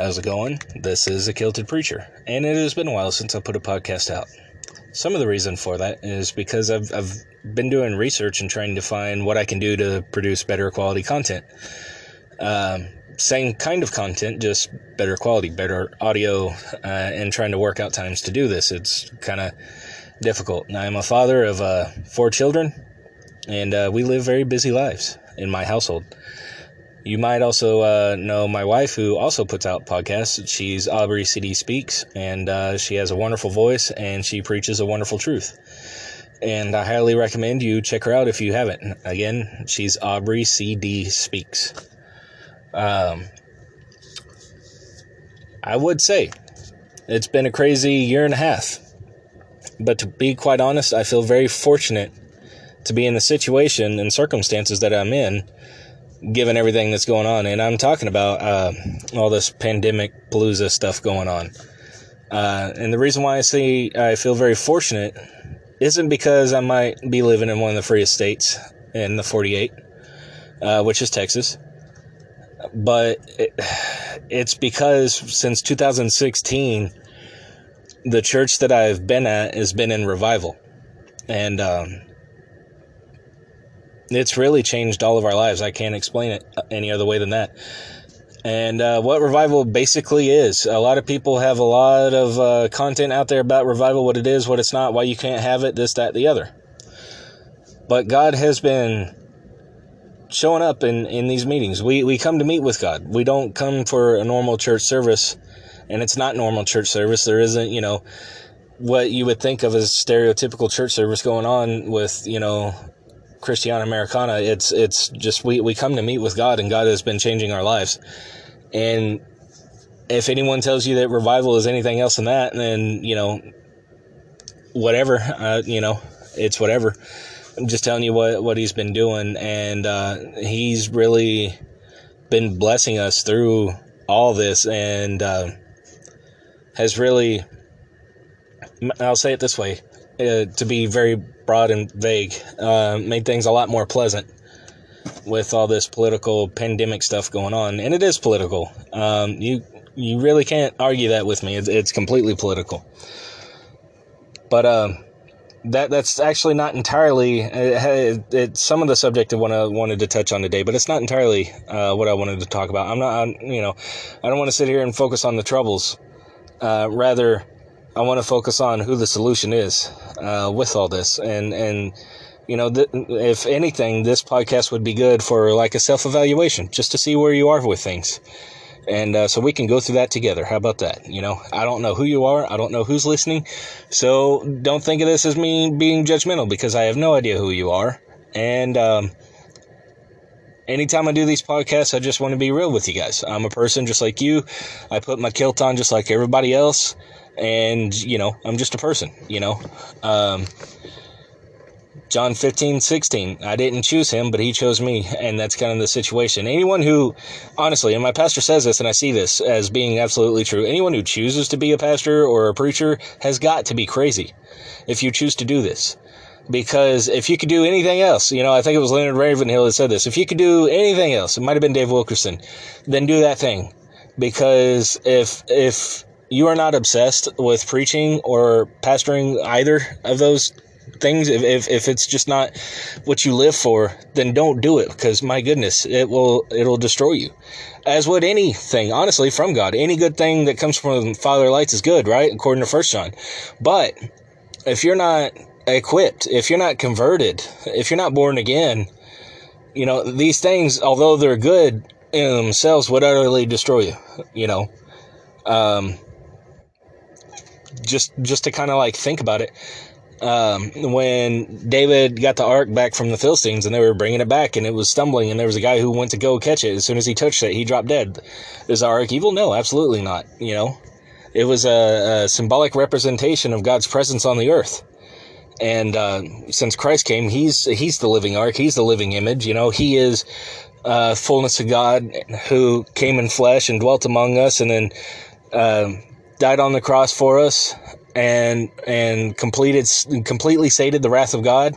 How's it going? This is a Kilted Preacher, and it has been a while since I put a podcast out. Some of the reason for that is because I've, I've been doing research and trying to find what I can do to produce better quality content. Um, same kind of content, just better quality, better audio, uh, and trying to work out times to do this. It's kind of difficult. Now, I'm a father of uh, four children, and uh, we live very busy lives in my household. You might also uh, know my wife, who also puts out podcasts. She's Aubrey CD Speaks, and uh, she has a wonderful voice, and she preaches a wonderful truth. And I highly recommend you check her out if you haven't. Again, she's Aubrey CD Speaks. Um, I would say it's been a crazy year and a half. But to be quite honest, I feel very fortunate to be in the situation and circumstances that I'm in given everything that's going on. And I'm talking about uh, all this pandemic palooza stuff going on. Uh, and the reason why I say I feel very fortunate isn't because I might be living in one of the freest states in the 48, uh, which is Texas, but it, it's because since 2016, the church that I've been at has been in revival. And um, it's really changed all of our lives. I can't explain it any other way than that. And uh, what revival basically is, a lot of people have a lot of uh, content out there about revival, what it is, what it's not, why you can't have it, this, that, the other. But God has been showing up in, in these meetings. We, we come to meet with God. We don't come for a normal church service, and it's not normal church service. There isn't, you know, what you would think of as stereotypical church service going on with, you know, Christiana Americana. It's it's just we, we come to meet with God, and God has been changing our lives. And if anyone tells you that revival is anything else than that, then you know, whatever. Uh, you know, it's whatever. I'm just telling you what what He's been doing, and uh, He's really been blessing us through all this, and uh, has really. I'll say it this way uh, to be very broad and vague, uh, made things a lot more pleasant with all this political pandemic stuff going on, and it is political. Um, you you really can't argue that with me. It's, it's completely political. But uh, that that's actually not entirely. It, it, some of the subject I wanna, wanted to touch on today, but it's not entirely uh, what I wanted to talk about. I'm not, I'm, you know, I don't want to sit here and focus on the troubles. Uh, rather, I want to focus on who the solution is uh, with all this, and and you know, th- if anything, this podcast would be good for like a self evaluation, just to see where you are with things, and uh, so we can go through that together. How about that? You know, I don't know who you are, I don't know who's listening, so don't think of this as me being judgmental because I have no idea who you are, and. Um, anytime I do these podcasts, I just want to be real with you guys. I'm a person just like you. I put my kilt on just like everybody else and you know i'm just a person you know um, john 15 16 i didn't choose him but he chose me and that's kind of the situation anyone who honestly and my pastor says this and i see this as being absolutely true anyone who chooses to be a pastor or a preacher has got to be crazy if you choose to do this because if you could do anything else, you know, I think it was Leonard Ravenhill that said this. If you could do anything else, it might have been Dave Wilkerson, then do that thing. Because if if you are not obsessed with preaching or pastoring either of those things. If, if, if it's just not what you live for then don't do it because my goodness it will it'll destroy you. As would anything honestly from god. Any good thing that comes from father lights is good right? According to first john. But if you're not equipped if you're not converted if you're not born again you know these things although they're good in themselves would utterly destroy you you know? Um just just to kind of like think about it. Um, when David got the ark back from the Philistines and they were bringing it back and it was stumbling and there was a guy who went to go catch it. As soon as he touched it, he dropped dead. Is the ark evil? No, absolutely not. You know, it was a, a symbolic representation of God's presence on the earth. And uh, since Christ came, he's he's the living ark. He's the living image. You know, he is uh, fullness of God who came in flesh and dwelt among us, and then. Uh, died on the cross for us and and completed completely sated the wrath of God,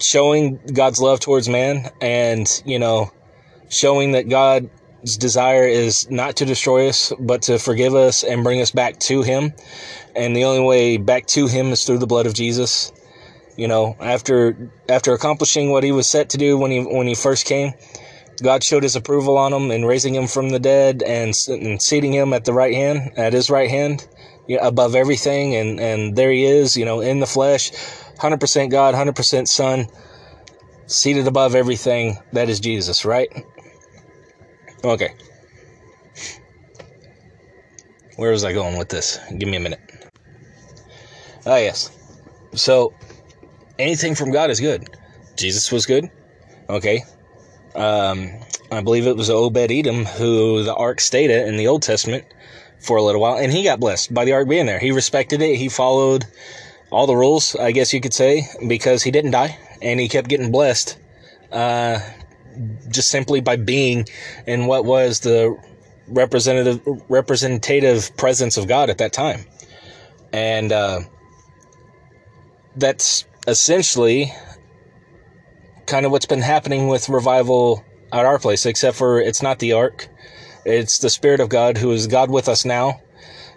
showing God's love towards man and, you know, showing that God's desire is not to destroy us, but to forgive us and bring us back to Him. And the only way back to Him is through the blood of Jesus. You know, after after accomplishing what He was set to do when He when He first came, God showed His approval on Him and raising Him from the dead and, and seating Him at the right hand, at His right hand, above everything. And and there He is, you know, in the flesh, hundred percent God, hundred percent Son seated above everything, that is Jesus, right? Okay. Where was I going with this? Give me a minute. Ah, yes. So, anything from God is good. Jesus was good. Okay. Um, I believe it was Obed Edom who the ark stayed at in the Old Testament for a little while, and he got blessed by the ark being there. He respected it. He followed all the rules, I guess you could say, because he didn't die and he kept getting blessed uh, just simply by being in what was the representative representative presence of God at that time, and uh, that's essentially kind of what's been happening with revival at our place, except for it's not the ark. It's the Spirit of God who is God with us now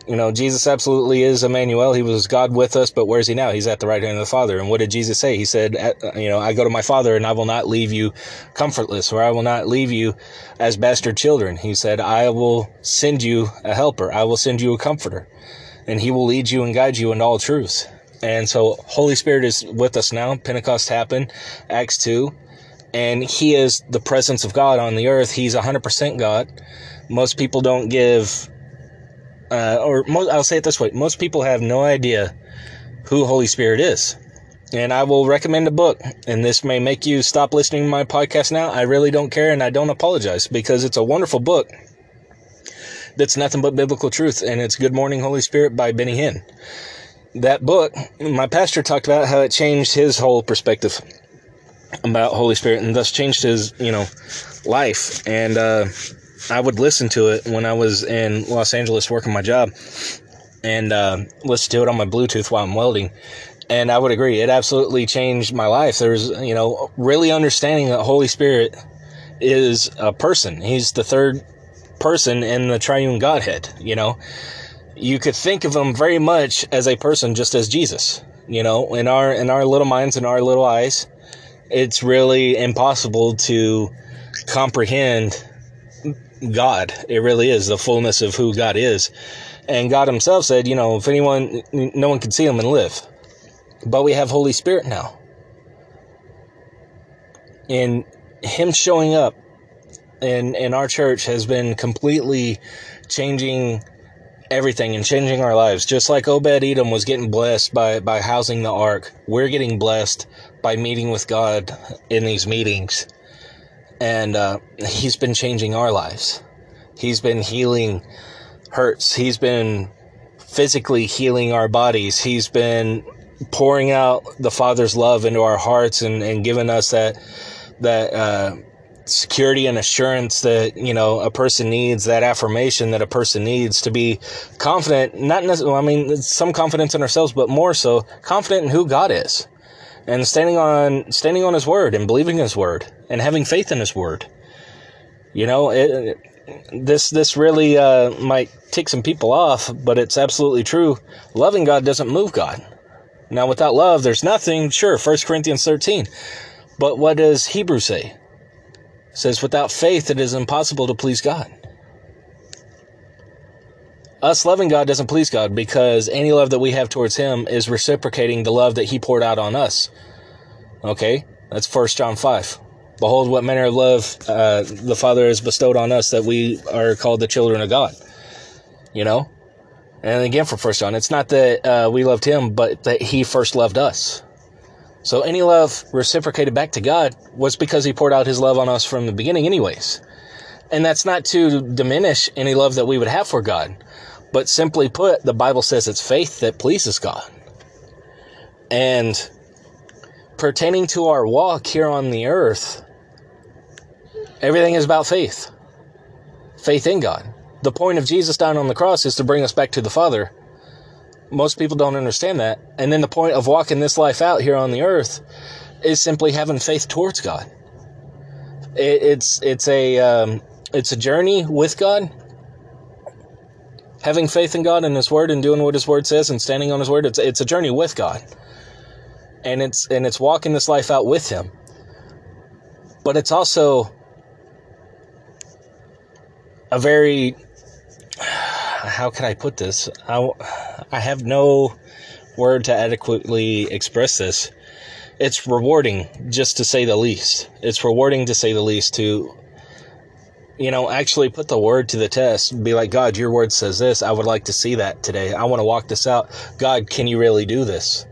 you know, Jesus absolutely is Emmanuel. He was God with us, but where's he now? He's at the right hand of the Father. And what did Jesus say? He said, uh, you know, I go to my Father and I will not leave you comfortless, or I will not leave you as bastard children. He said, I will send you a helper. I will send you a comforter, and he will lead you and guide you in all truth. And so, Holy Spirit is with us now. Pentecost happened, Acts 2, and he is the presence of God on the earth. He's 100% God. Most people don't give uh, or I'll say it this way: most people have no idea who Holy Spirit is. And I will recommend a book, and this may make you stop listening to my podcast now. I really don't care, and I don't apologize because it's a wonderful book that's nothing but biblical truth, and it's Good Morning Holy Spirit by Benny Hinn. That book, my pastor talked about how it changed his whole perspective about Holy Spirit, and thus changed his, you know, life. And uh, I would listen to it when I was in Los Angeles working my job and uh, listen to it on my Bluetooth while I'm welding. And I would agree, it absolutely changed my life. There's, you know, really understanding that Holy Spirit is a person. He's the third person in the triune Godhead, you know. You could think of him very much as a person just as Jesus. You know, in our in our little minds and our little eyes, it's really impossible to comprehend God. It really is the fullness of who God is. And God Himself said, you know, if anyone, no one can see Him and live. But we have Holy Spirit now. And Him showing up in, in our church has been completely changing everything and changing our lives. Just like Obed Edom was getting blessed by, by housing the ark, we're getting blessed by meeting with God in these meetings and uh, he's been changing our lives. He's been healing hurts. He's been physically healing our bodies. He's been pouring out the Father's love into our hearts and, and giving us that that uh, security and assurance that you know a person needs, that affirmation that a person needs to be confident. Not necessarily, I mean, some confidence in ourselves, but more so confident in who God is and standing on standing on his word and believing his word and having faith in his word. You know it, this this really uh, might tick some people off but it's absolutely true. Loving god doesn't move god. Now without love there's nothing. Sure 1 corinthians 13 but what does hebrew say says without faith it is impossible to please god us loving God doesn't please God because any love that we have towards Him is reciprocating the love that He poured out on us. Okay? That's First John 5. Behold, what manner of love uh, the Father has bestowed on us that we are called the children of God. You know? And again, for First John, it's not that uh, we loved Him, but that He first loved us. So any love reciprocated back to God was because He poured out His love on us from the beginning, anyways. And that's not to diminish any love that we would have for God but simply put, the Bible says it's faith that pleases God. And pertaining to our walk here on the earth, everything is about faith. Faith in God. The point of Jesus dying on the cross is to bring us back to the Father. Most people don't understand that. And then the point of walking this life out here on the earth is simply having faith towards God. It, it's it's a um, it's a journey with God. Having faith in God and His Word and doing what His Word says and standing on His Word, it's, it's a journey with God. And it's and it's walking this life out with Him. But it's also a very how can I put this? I, I have no word to adequately express this. It's rewarding, just to say the least. It's rewarding to say the least to, you know, actually put the word to the test. Be like, God, your word says this. I would like to see that today. I want to walk this out. God, can you really do this?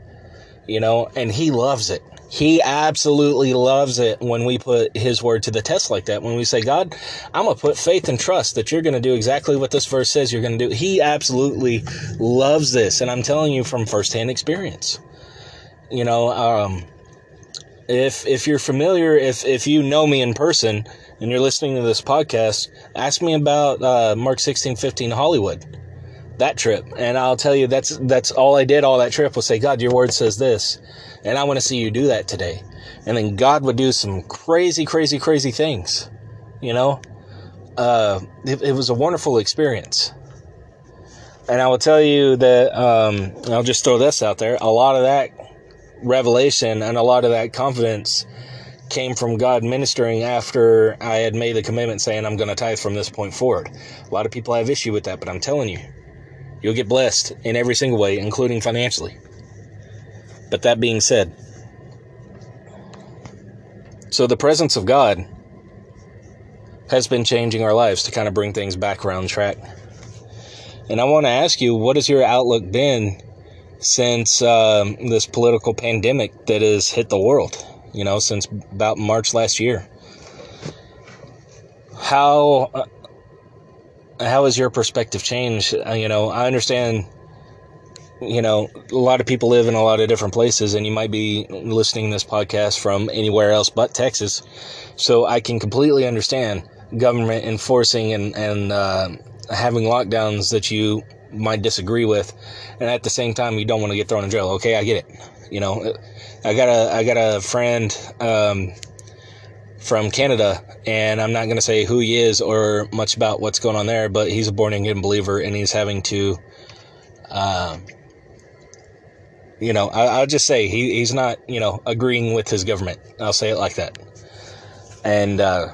You know, and He loves it. He absolutely loves it when we put his word to the test like that. When we say, God, I'm going to put faith and trust that you're going to do exactly what this verse says you're going to do. He absolutely loves this. And I'm telling you from firsthand experience. You know, um, if, if you're familiar, if, if you know me in person and you're listening to this podcast, ask me about, uh, Mark 16, 15 Hollywood that trip and i'll tell you that's that's all i did all that trip was say god your word says this and I want to see you do that today. And then God would do some crazy, crazy, crazy things. You know, uh, it, it, was a wonderful experience. And I will tell you that, um, I'll just throw this out there. A lot of that revelation and a lot of that confidence came from God ministering after I had made the commitment saying I'm going to tithe from this point forward. A lot of people have issue with that, but I'm telling you, you'll get blessed in every single way, including financially. But that being said, so the presence of God has been changing our lives to kind of bring things back around track. And I want to ask you, what has your outlook been since um, this political pandemic that has hit the world? You know, since about March last year. How uh, how has your perspective changed? Uh, you know, I understand you know, a lot of people live in a lot of different places, and you might be listening to this podcast from anywhere else but Texas. So I can completely understand government enforcing and, and uh, having lockdowns that you might disagree with, and at the same time, you don't want to get thrown in jail. Okay, I get it. You know, I got a I got a friend um, from Canada, and I'm not going to say who he is or much about what's going on there, but he's a born again believer, and he's having to. Uh, you know, I, will just say he, he's not, you know, agreeing with his government. I'll say it like that. And uh,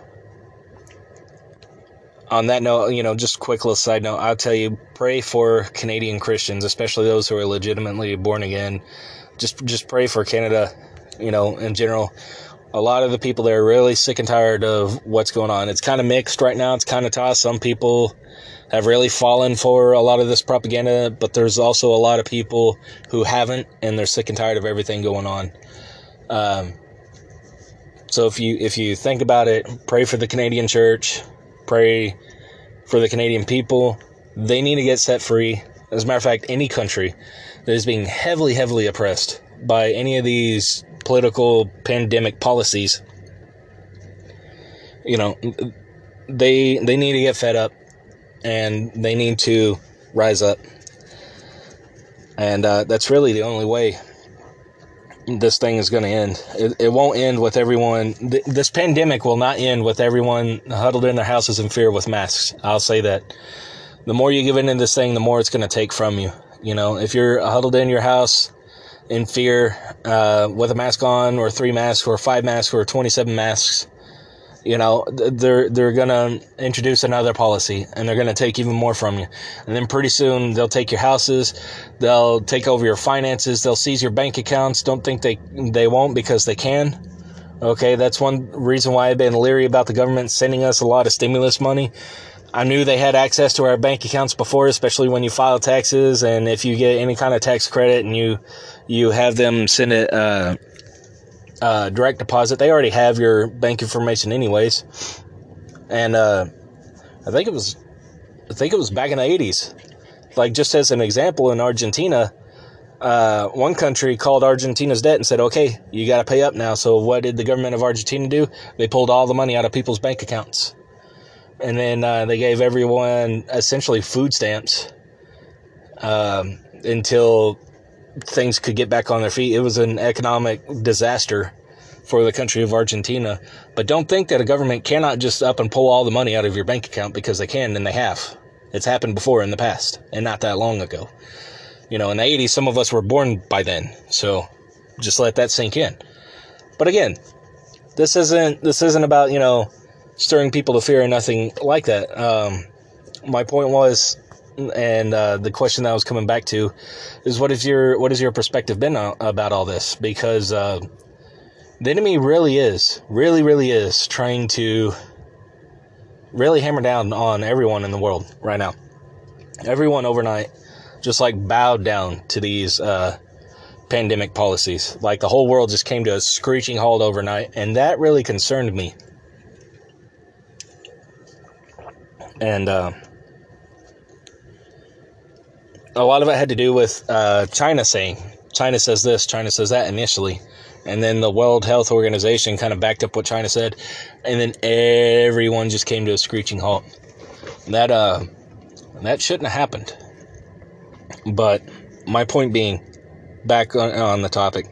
on that note, you know, just quick little side note, I'll tell you, pray for Canadian Christians, especially those who are legitimately born again. Just just pray for Canada, you know, in general. A lot of the people there are really sick and tired of what's going on. It's kind of mixed right now. It's kind of tossed. Some people have really fallen for a lot of this propaganda, but there's also a lot of people who haven't, and they're sick and tired of everything going on. Um, so if you if you think about it, pray for the Canadian church, pray for the Canadian people. They need to get set free. As a matter of fact, any country that is being heavily, heavily oppressed by any of these political pandemic policies, you know, they they need to get fed up and they need to rise up. And uh, that's really the only way this thing is going to end. It, it, won't end with everyone. Th- this pandemic will not end with everyone huddled in their houses in fear with masks. I'll say that. The more you give in to this thing, the more it's going to take from you. You know, if you're huddled in your house in fear uh, with a mask on, or three masks, or five masks, or 27 masks, you know they're they're gonna introduce another policy and they're gonna take even more from you. And then pretty soon they'll take your houses they'll take over your finances they'll seize your bank accounts. Don't think they they won't because they can. Okay that's one reason why i've been leery about the government sending us a lot of stimulus money. I knew they had access to our bank accounts before especially when you file taxes and if you get any kind of tax credit and you you have them send it uh, uh, direct deposit. They already have your bank information, anyways. And uh, I think it was, I think it was back in the '80s. Like just as an example, in Argentina, uh, one country called Argentina's debt and said, "Okay, you got to pay up now." So what did the government of Argentina do? They pulled all the money out of people's bank accounts, and then uh, they gave everyone essentially food stamps um, until things could get back on their feet. It was an economic disaster for the country of Argentina. But don't think that a government cannot just up and pull all the money out of your bank account because they can and they have. It's happened before in the past and not that long ago. You know, in the 80s, some of us were born by then. So just let that sink in. But again, this isn't this isn't about, you know, stirring people to fear or nothing like that. Um, my point was and uh, the question that I was coming back to is what is your what has your perspective been about all this? Because uh, the enemy really is, really, really is trying to really hammer down on everyone in the world right now. Everyone overnight just like bowed down to these uh, pandemic policies. Like the whole world just came to a screeching halt overnight, and that really concerned me. And uh, a lot of it had to do with uh, China saying, China says this, China says that initially. And then the World Health Organization kind of backed up what China said. And then everyone just came to a screeching halt. That, uh, that shouldn't have happened. But my point being, back on, on the topic,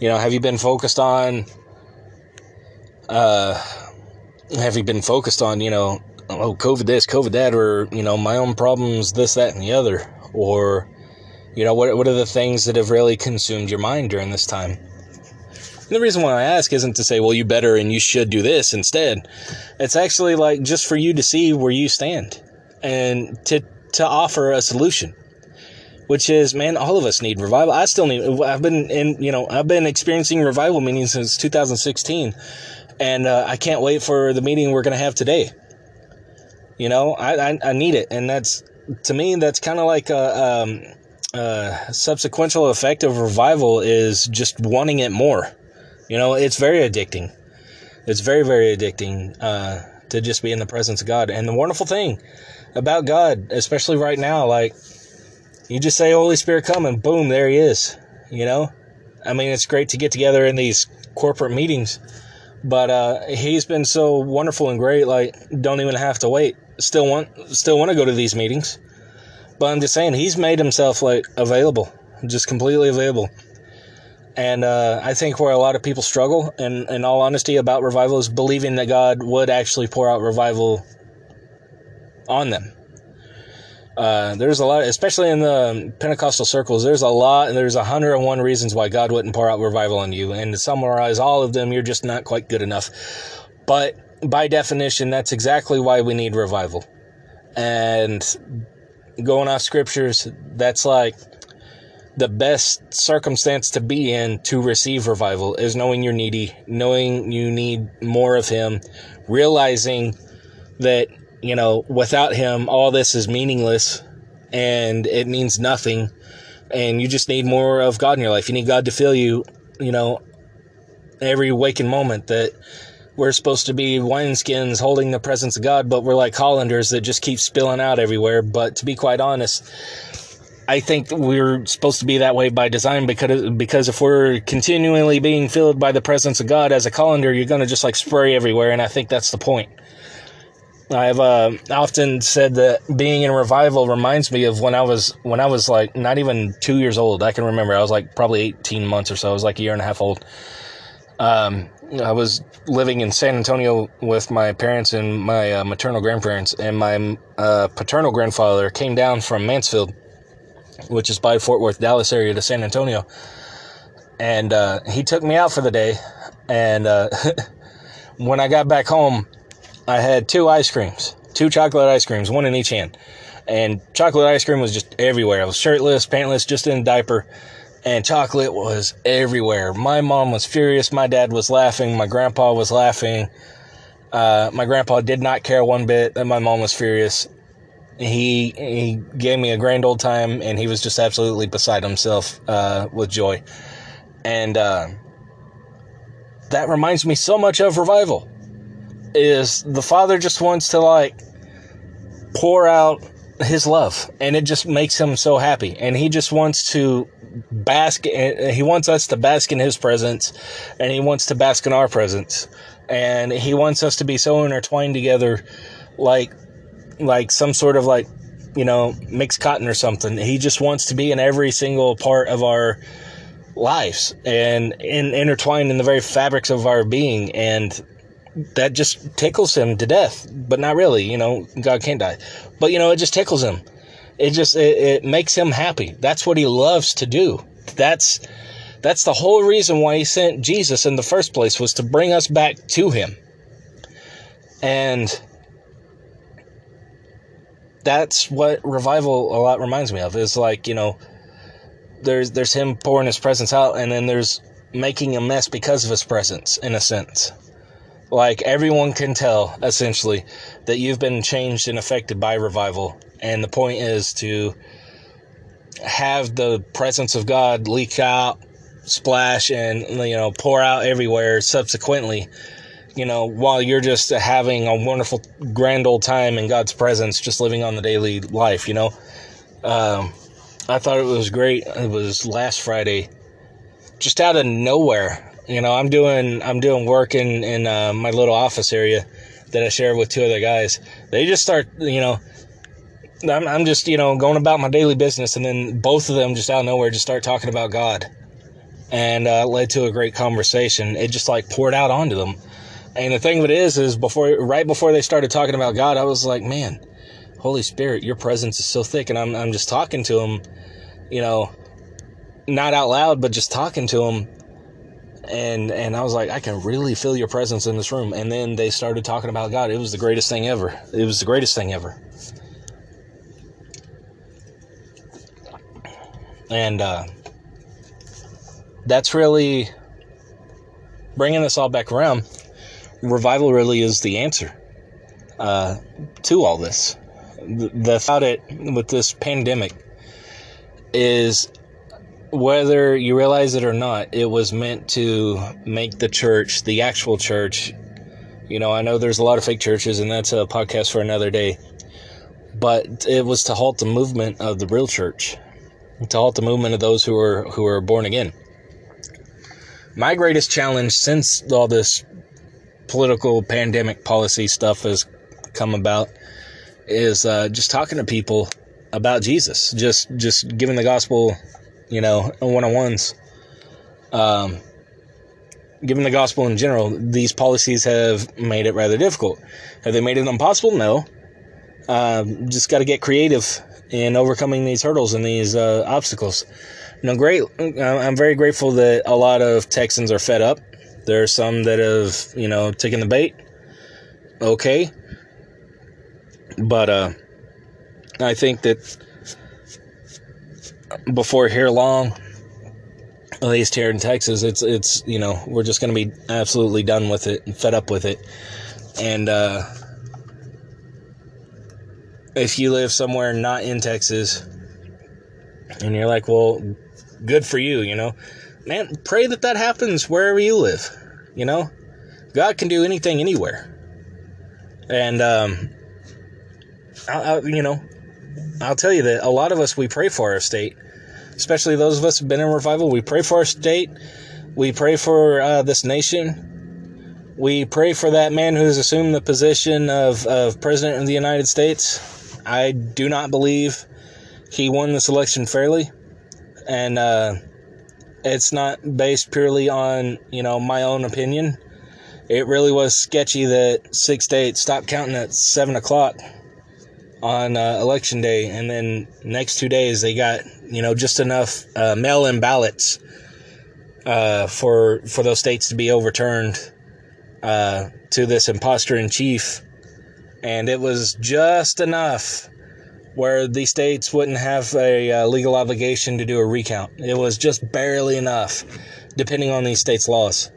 you know, have you been focused on, uh, have you been focused on, you know, oh, COVID this, COVID that, or, you know, my own problems, this, that, and the other? Or, you know, what, what are the things that have really consumed your mind during this time? And the reason why I ask isn't to say, well, you better and you should do this instead. It's actually like just for you to see where you stand and to, to offer a solution which is, man, all of us need revival. I still need, I've been in, you know, I've been experiencing revival meetings since 2016, and uh, I can't wait for the meeting we're going to have today. You know, I, I, I, need it. And that's, to me, that's kind of like a, um, a subsequential effect of revival is just wanting it more. You know, it's very addicting. It's very, very addicting uh, to just be in the presence of God. And the wonderful thing about God, especially right now, like, you just say Holy Spirit come and boom, there he is. You know? I mean, it's great to get together in these corporate meetings, but uh, he's been so wonderful and great. Like, don't even have to wait. Still want, still want to go to these meetings, but I'm just saying he's made himself like available, just completely available. And uh, I think where a lot of people struggle, and in all honesty, about revival is believing that God would actually pour out revival on them. Uh, there's a lot, especially in the Pentecostal circles, there's a lot, there's and one reasons why God wouldn't pour out revival on you. And to summarize all of them, you're just not quite good enough. But by definition, that's exactly why we need revival. And going off scriptures, that's like the best circumstance to be in to receive revival is knowing you're needy, knowing you need more of Him, realizing that you know, without him, all this is meaningless and it means nothing. And you just need more of God in your life. You need God to fill you, you know, every waking moment that we're supposed to be wineskins holding the presence of God, but we're like colanders that just keep spilling out everywhere. But to be quite honest, I think we're supposed to be that way by design because because if we're continually being filled by the presence of God as a colander, you're going to just like spray everywhere, and I think that's the point. I've uh, often said that being in revival reminds me of when I was when I was like not even two years old. I can remember I was like probably eighteen months or so. I was like a year and a half old. Um, I was living in San Antonio with my parents and my uh, maternal grandparents, and my uh, paternal grandfather came down from Mansfield, which is by Fort Worth, Dallas area, to San Antonio, and uh, he took me out for the day. And uh, when I got back home, I had two ice creams, two chocolate ice creams, one in each hand. And chocolate ice cream was just everywhere. I was shirtless, pantless, just in a diaper, and chocolate was everywhere. My mom was furious. My dad was laughing. My grandpa was laughing. Uh, my grandpa did not care one bit that my mom was furious. He he gave me a grand old time, and he was just absolutely beside himself uh, with joy. And uh, that reminds me so much of revival is the father just wants to like pour out his love and it just makes him so happy and he just wants to bask he wants us to bask in his presence and he wants to bask in our presence and he wants us to be so intertwined together like like some sort of like you know mixed cotton or something he just wants to be in every single part of our lives and, and intertwined in the very fabrics of our being. And that just tickles him to death, but not really. You know, God can't die, but you know, it just tickles him. It just it, it makes him happy. That's what he loves to do. That's that's the whole reason why he sent Jesus in the first place was to bring us back to him. And that's what revival a lot reminds me of is like you know there's there's him pouring his presence out and then there's making a mess because of his presence in a sense like everyone can tell essentially that you've been changed and affected by revival and the point is to have the presence of god leak out splash and you know pour out everywhere subsequently you know, while you're just having a wonderful, grand old time in God's presence, just living on the daily life, you know. Um, I thought it was great. It was last Friday, just out of nowhere. You know, I'm doing I'm doing work in in uh, my little office area that I share with two other guys. They just start, you know, I'm I'm just you know going about my daily business, and then both of them just out of nowhere just start talking about God, and uh, led to a great conversation. It just like poured out onto them and the thing of it is, is before, right before they started talking about God, I was like, man, Holy Spirit, your presence is so thick. And I'm, I'm just talking to him, you know, not out loud, but just talking to him. And, and I was like, I can really feel your presence in this room. And then they started talking about God. It was the greatest thing ever. It was the greatest thing ever. And, uh, that's really bringing us all back around revival really is the answer uh, to all this. The, the thought it with this pandemic is whether you realize it or not, it was meant to make the church, the actual church. You know, I know there's a lot of fake churches, and that's a podcast for another day. But it was to halt the movement of the real church, to halt the movement of those who are who are born again. My greatest challenge since all this political pandemic policy stuff has come about is uh, just talking to people about Jesus, just just giving the gospel, you know, one on ones. Um, given the gospel in general, these policies have made it rather difficult. Have they made it impossible? No. Um, just got to get creative in overcoming these hurdles and these uh, obstacles. Know, great. I'm very grateful that a lot of Texans are fed up there are some that have, you know, taken the bait. Okay. But uh I think that before here long, at least here in Texas, it's it's you know we're just going to be absolutely done with it and fed up with it. And uh, if you live somewhere not in Texas, and you're like, well, good for you, you know, man, pray that that happens wherever you live. You know, God can do anything anywhere. And, um, I, I, you know, I'll tell you that a lot of us, we pray for our state, especially those of us who've been in revival. We pray for our state. We pray for uh, this nation. We pray for that man who has assumed the position of, of president of the United States. I do not believe he won this election fairly. And, uh, it's not based purely on, you know, my own opinion. It really was sketchy that 6 states stopped counting at 7 o'clock on uh, election day. And then next two days, they got, you know, just enough uh, mail in ballots uh, for, for those states to be overturned uh, to this imposter in chief. And it was just enough where the states wouldn't have a uh, legal obligation to do a recount. It was just barely enough, depending on these states' laws.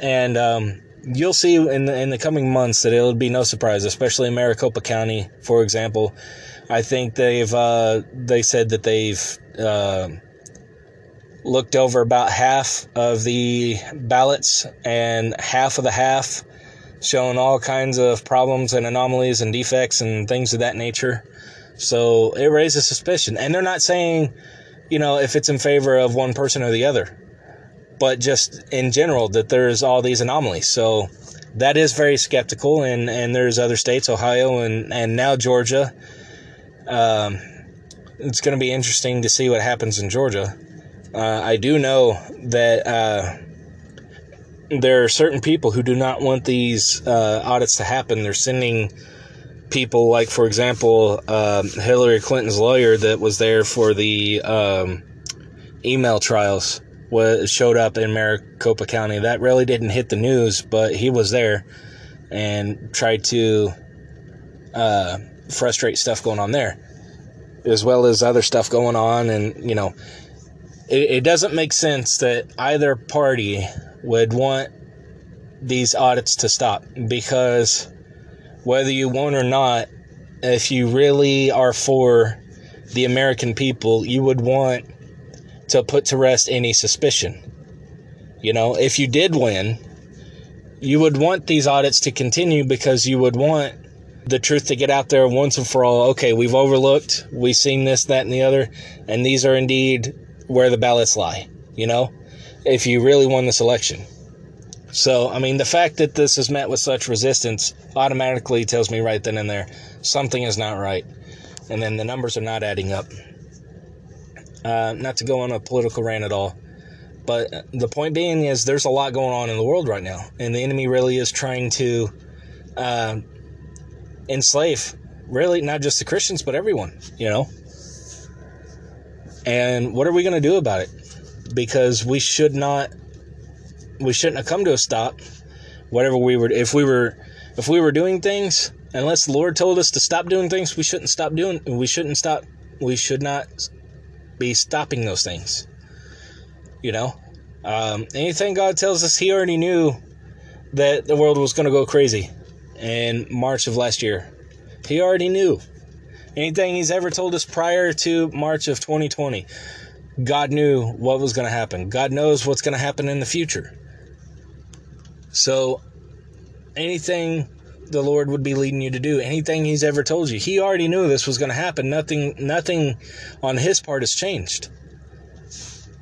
And um, you'll see in the, in the coming months that it'll be no surprise, especially in Maricopa County, for example. I think they've uh, they said that they've uh, looked over about half of the ballots, and half of the half showing all kinds of problems and anomalies and defects and things of that nature. So it raises suspicion. And they're not saying, you know, if it's in favor of one person or the other, but just in general that there's all these anomalies. So that is very skeptical. And, and there's other states, Ohio and, and now Georgia. Um, it's going to be interesting to see what happens in Georgia. Uh, I do know that uh, there are certain people who do not want these uh, audits to happen. They're sending people, like, for example, um, Hillary Clinton's lawyer that was there for the um, email trials was showed up in Maricopa County. That really didn't hit the news, but he was there and tried to uh, frustrate stuff going on there, as well as other stuff going on. And, you know, it, it doesn't make sense that either party would want these audits to stop because whether you want or not, if you really are for the American people, you would want to put to rest any suspicion. You know, if you did win, you would want these audits to continue because you would want the truth to get out there once and for all. Okay, we've overlooked, we've seen this, that, and the other, and these are indeed where the ballots lie, you know, if you really won this election. So, I mean, the fact that this is met with such resistance automatically tells me right then and there something is not right. And then the numbers are not adding up. Uh, not to go on a political rant at all, but the point being is there's a lot going on in the world right now, and the enemy really is trying to uh, enslave, really, not just the Christians, but everyone, you know? And what are we going to do about it? Because we should not, we shouldn't have come to a stop. Whatever we were, if we were, if we were doing things, unless the Lord told us to stop doing things, we shouldn't stop doing. We shouldn't stop. We should not be stopping those things. You know, um, anything God tells us, He already knew that the world was going to go crazy in March of last year. He already knew. Anything He's ever told us prior to March of 2020, God knew what was going to happen. God knows what's going to happen in the future. So, anything the Lord would be leading you to do, anything He's ever told you, He already knew this was going to happen. Nothing, nothing on His part has changed.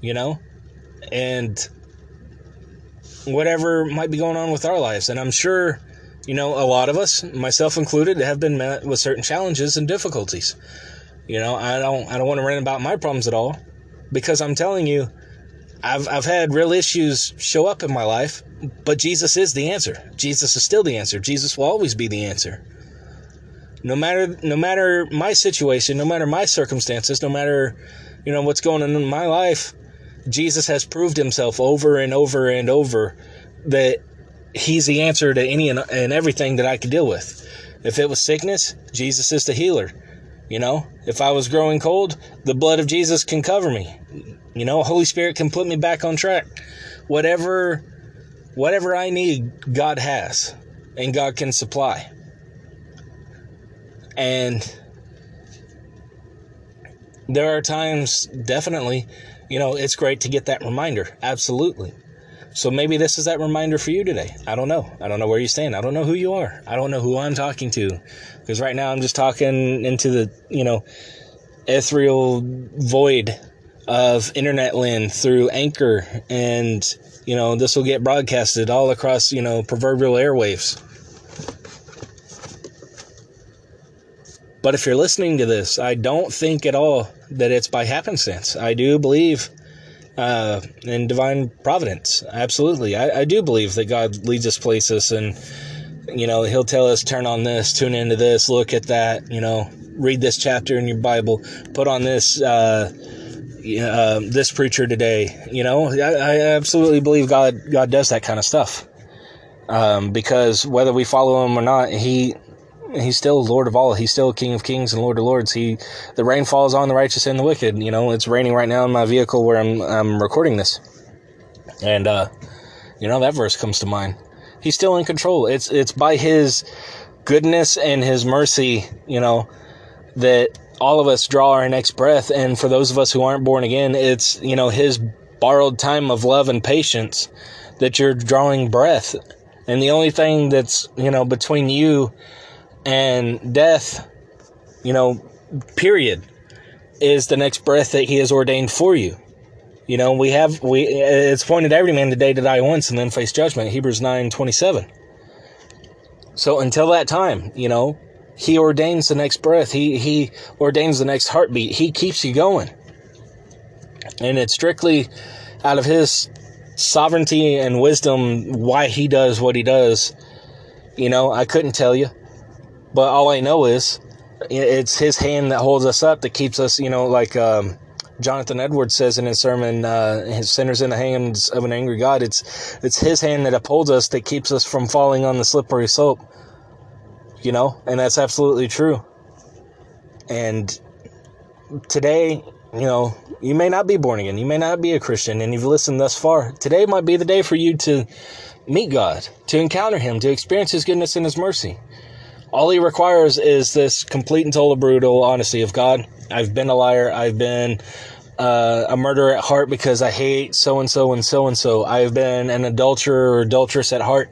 You know, and whatever might be going on with our lives, and I'm sure, you know, a lot of us, myself included, have been met with certain challenges and difficulties. You know, I don't, I don't want to rant about my problems at all, because I'm telling you, I've, I've had real issues show up in my life, but Jesus is the answer. Jesus is still the answer. Jesus will always be the answer. No matter no matter my situation, no matter my circumstances, no matter you know what's going on in my life, Jesus has proved himself over and over and over that he's the answer to any and, and everything that I could deal with. If it was sickness, Jesus is the healer. You know, if I was growing cold, the blood of Jesus can cover me. You know, Holy Spirit can put me back on track. Whatever whatever I need, God has and God can supply. And there are times definitely, you know, it's great to get that reminder. Absolutely. So maybe this is that reminder for you today. I don't know. I don't know where you stand. I don't know who you are. I don't know who I'm talking to. Because right now I'm just talking into the, you know, ethereal void of internet land through Anchor. And, you know, this will get broadcasted all across, you know, proverbial airwaves. But if you're listening to this, I don't think at all that it's by happenstance. I do believe uh, in divine providence. Absolutely. I, I do believe that God leads us places and, you know, He'll tell us, turn on this, tune into this, look at that, you know, read this chapter in your Bible, put on this, uh, uh, this preacher today. You know, I, I, absolutely believe God, God does that kind of stuff. Um, because whether we follow him or not, he, he's still Lord of all. He's still King of Kings and Lord of Lords. He, the rain falls on the righteous and the wicked. You know, it's raining right now in my vehicle where I'm, I'm recording this. And, uh, you know, that verse comes to mind. He's still in control. It's, it's by his goodness and his mercy, you know, that all of us draw our next breath. And for those of us who aren't born again, it's, you know, his borrowed time of love and patience that you're drawing breath. And the only thing that's, you know, between you and death, you know, period, is the next breath that he has ordained for you. You know, we have we it's appointed every man the today to die once and then face judgment. Hebrews nine twenty seven. So until that time, you know, he ordains the next breath. He he ordains the next heartbeat. He keeps you going. And it's strictly out of his sovereignty and wisdom why he does what he does. You know, I couldn't tell you. But all I know is it's his hand that holds us up that keeps us, you know, like um, Jonathan Edwards says in his sermon, uh, "His sinners in the hands of an angry God." It's it's his hand that upholds us that keeps us from falling on the slippery slope. You know, and that's absolutely true. And today, you know, you may not be born again, you may not be a Christian, and you've listened thus far. Today might be the day for you to meet God, to encounter Him, to experience His goodness and His mercy. All He requires is this complete and total brutal honesty of God. I've been a liar. I've been uh, a murderer at heart because I hate so and so and so and so. I've been an adulterer or adulteress at heart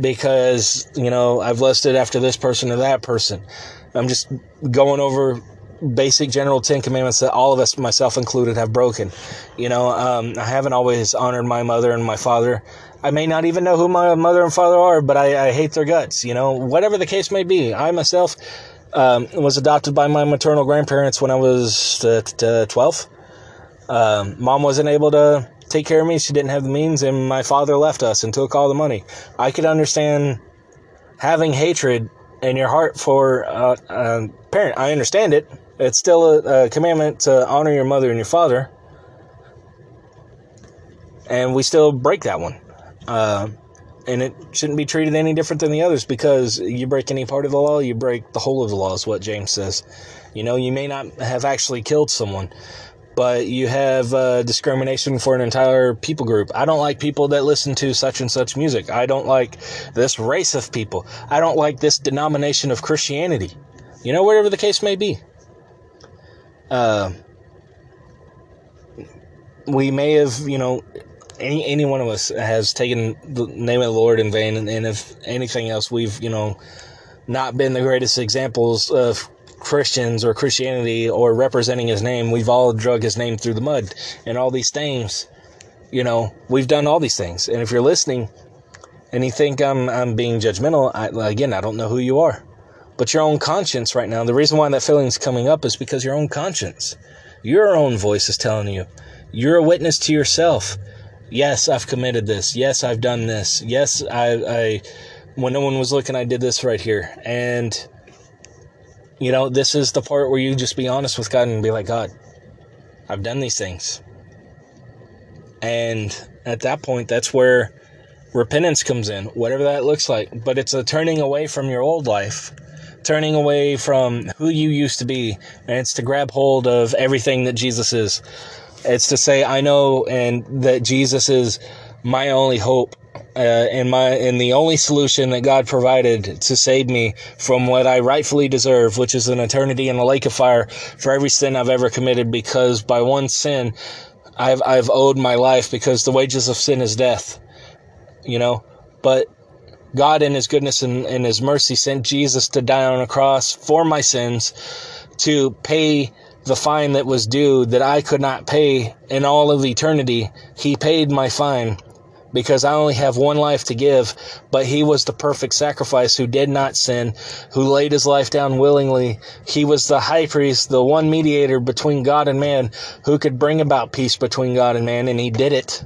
because, you know, I've lusted after this person or that person. I'm just going over basic general Ten Commandments that all of us, myself included, have broken. You know, um, I haven't always honored my mother and my father. I may not even know who my mother and father are, but I, I hate their guts. You know, whatever the case may be. I myself um, was adopted by my maternal grandparents when I was uh, t- 12. Um, mom wasn't able to take care of me. She didn't have the means, and my father left us and took all the money. I could understand having hatred in your heart for uh, a parent. I understand it. It's still a, a, commandment to honor your mother and your father. And we still break that one. Uh, and it shouldn't be treated any different than the others because you break any part of the law, you break the whole of the law, is what James says. You know, you may not have actually killed someone, but you have uh, discrimination for an entire people group. I don't like people that listen to such and such music. I don't like this race of people. I don't like this denomination of Christianity. You know, whatever the case may be. Uh, we may have, you know, any any one of us has taken the name of the Lord in vain, and, and if anything else, we've you know not been the greatest examples of Christians or Christianity or representing His name. We've all drug His name through the mud, and all these things. You know, we've done all these things, and if you're listening, and you think I'm I'm being judgmental, I, again, I don't know who you are, but your own conscience right now. The reason why that feeling's coming up is because your own conscience, your own voice is telling you. You're a witness to yourself yes, I've committed this. Yes, I've done this. Yes, I, I, when no one was looking, I did this right here. And, you know, this is the part where you just be honest with God and be like, God, I've done these things. And at that point, that's where repentance comes in, whatever that looks like. But it's a turning away from your old life, turning away from who you used to be, and it's to grab hold of everything that Jesus is. It's to say I know and that Jesus is my only hope uh, and my and the only solution that God provided to save me from what I rightfully deserve, which is an eternity in a lake of fire for every sin I've ever committed. Because by one sin, I've I've owed my life because the wages of sin is death. You know, but God in His goodness and, and His mercy sent Jesus to die on a cross for my sins to pay the fine that was due that I could not pay in all of eternity. He paid my fine because I only have one life to give, but he was the perfect sacrifice who did not sin, who laid his life down willingly. He was the high priest, the one mediator between God and man who could bring about peace between God and man, and he did it.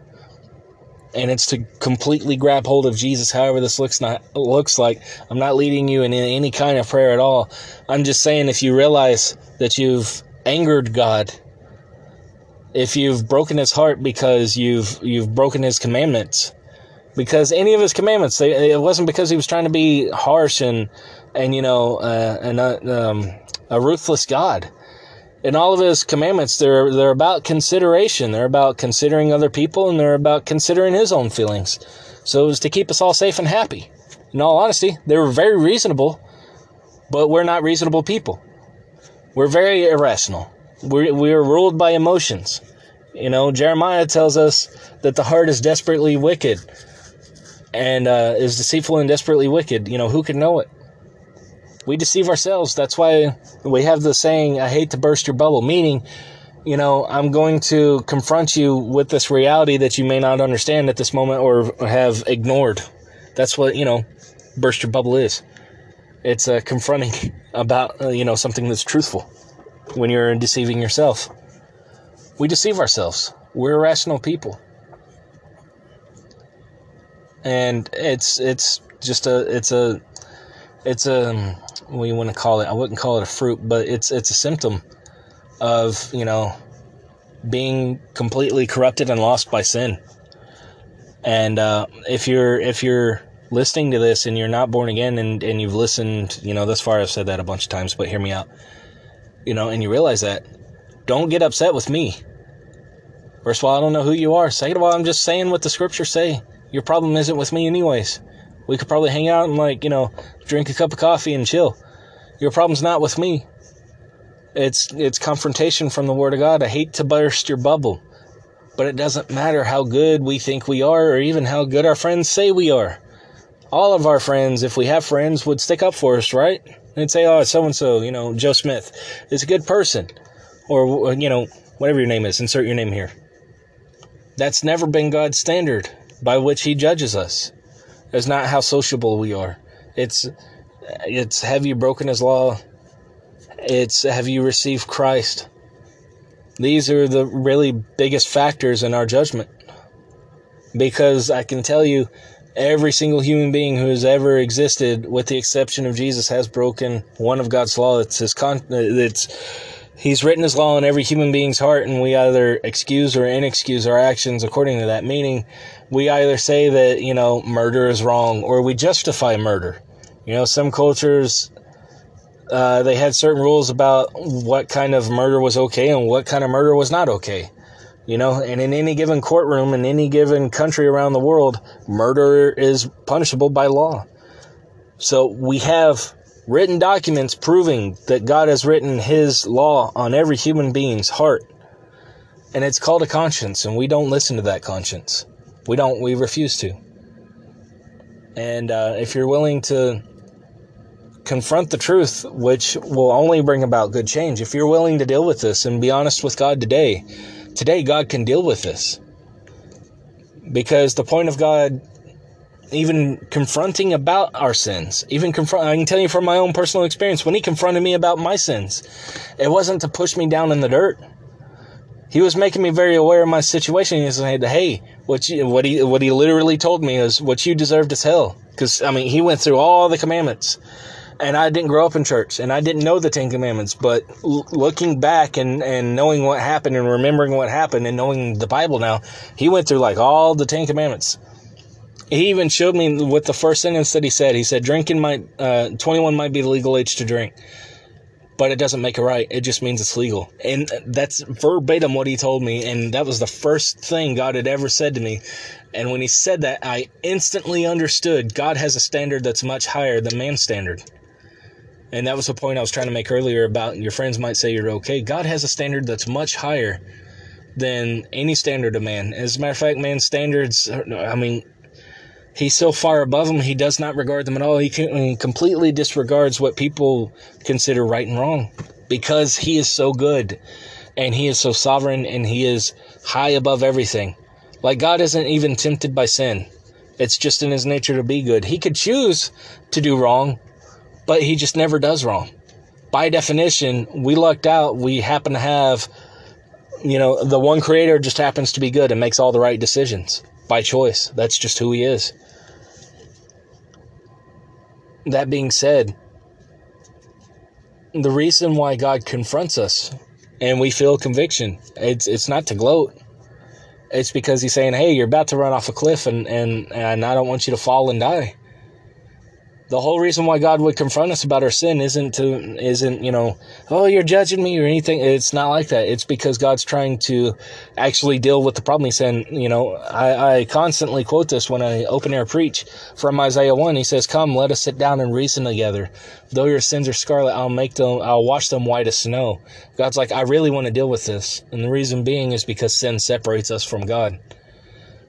And it's to completely grab hold of Jesus, however this looks not looks like. I'm not leading you in any kind of prayer at all. I'm just saying if you realize that you've angered God, if you've broken his heart because you've you've broken his commandments, because any of his commandments, they, it wasn't because he was trying to be harsh and and you know uh, and uh, um, a ruthless God. In all of his commandments, they're they're about consideration. They're about considering other people, and they're about considering his own feelings. So it was to keep us all safe and happy. In all honesty, they were very reasonable, but we're not reasonable people. We're very irrational. We're, we're ruled by emotions. You know, Jeremiah tells us that the heart is desperately wicked and uh, is deceitful and desperately wicked. You know, who can know it? We deceive ourselves. That's why we have the saying, I hate to burst your bubble, meaning, you know, I'm going to confront you with this reality that you may not understand at this moment or have ignored. That's what, you know, burst your bubble is. It's uh, confronting about uh, you know something that's truthful when you're deceiving yourself. We deceive ourselves. We're rational people. And it's it's just a it's a it's a what do you want to call it? I wouldn't call it a fruit, but it's it's a symptom of, you know, being completely corrupted and lost by sin. And uh, if you're if you're listening to this and you're not born again and, and you've listened, you know, thus far I've said that a bunch of times, but hear me out. You know, and you realize that, don't get upset with me. First of all, I don't know who you are. Second of all, I'm just saying what the scriptures say. Your problem isn't with me anyways. We could probably hang out and like, you know, drink a cup of coffee and chill. Your problem's not with me. It's it's confrontation from the word of God. I hate to burst your bubble. But it doesn't matter how good we think we are or even how good our friends say we are. All of our friends, if we have friends, would stick up for us, right? They'd say, oh, so and so, you know, Joe Smith is a good person. Or, uh, you know, whatever your name is, insert your name here. That's never been God's standard by which He judges us. It's not how sociable we are. It's, it's have you broken His law? It's have you received Christ? These are the really biggest factors in our judgment. Because I can tell you, every single human being who has ever existed, with the exception of Jesus, has broken one of God's law. It's his con. It's He's written His law in every human being's heart, and we either excuse or inexcuse our actions according to that. Meaning, we either say that you know murder is wrong, or we justify murder. You know, some cultures uh, they had certain rules about what kind of murder was okay and what kind of murder was not okay. You know, and in any given courtroom in any given country around the world, murder is punishable by law. So we have written documents proving that God has written His law on every human being's heart. And it's called a conscience, and we don't listen to that conscience. We don't, we refuse to. And uh, if you're willing to confront the truth, which will only bring about good change, if you're willing to deal with this and be honest with God today, today God can deal with this. Because the point of God even confronting about our sins, even confront, I can tell you from my own personal experience, when he confronted me about my sins, it wasn't to push me down in the dirt. He was making me very aware of my situation. He said, "Hey, what you, what he, what he literally told me is what you deserved is hell." Because I mean, he went through all the commandments, and I didn't grow up in church, and I didn't know the Ten Commandments. But l- looking back and and knowing what happened and remembering what happened and knowing the Bible now, he went through like all the Ten Commandments he even showed me with the first sentence that he said. He said, "Drinking might, uh, 21 might be the legal age to drink, but it doesn't make it right. It just means it's legal." And that's verbatim what he told me. And that was the first thing God had ever said to me. And when he said that, I instantly understood God has a standard that's much higher than man's standard. And that was the point I was trying to make earlier about your friends might say you're okay. God has a standard that's much higher than any standard of man. As a matter of fact, man's standards, I mean, he's so far above them, he does not regard them at all. He, he completely disregards what people consider right and wrong because he is so good and he is so sovereign and he is high above everything. Like God isn't even tempted by sin. It's just in his nature to be good. He could choose to do wrong, but he just never does wrong. By definition, we lucked out. We happen to have, you know, the one creator just happens to be good and makes all the right decisions by choice. That's just who he is. That being said, the reason why God confronts us and we feel conviction, it's it's not to gloat. It's because he's saying, "Hey, you're about to run off a cliff and and and I don't want you to fall and die." The whole reason why God would confront us about our sin isn't to isn't you know oh you're judging me or anything. It's not like that. It's because God's trying to actually deal with the problem. He's saying you know I, I constantly quote this when I open air preach from Isaiah one. He says, "Come, let us sit down and reason together. Though your sins are scarlet, I'll make them. I'll wash them white as snow." God's like, I really want to deal with this, and the reason being is because sin separates us from God.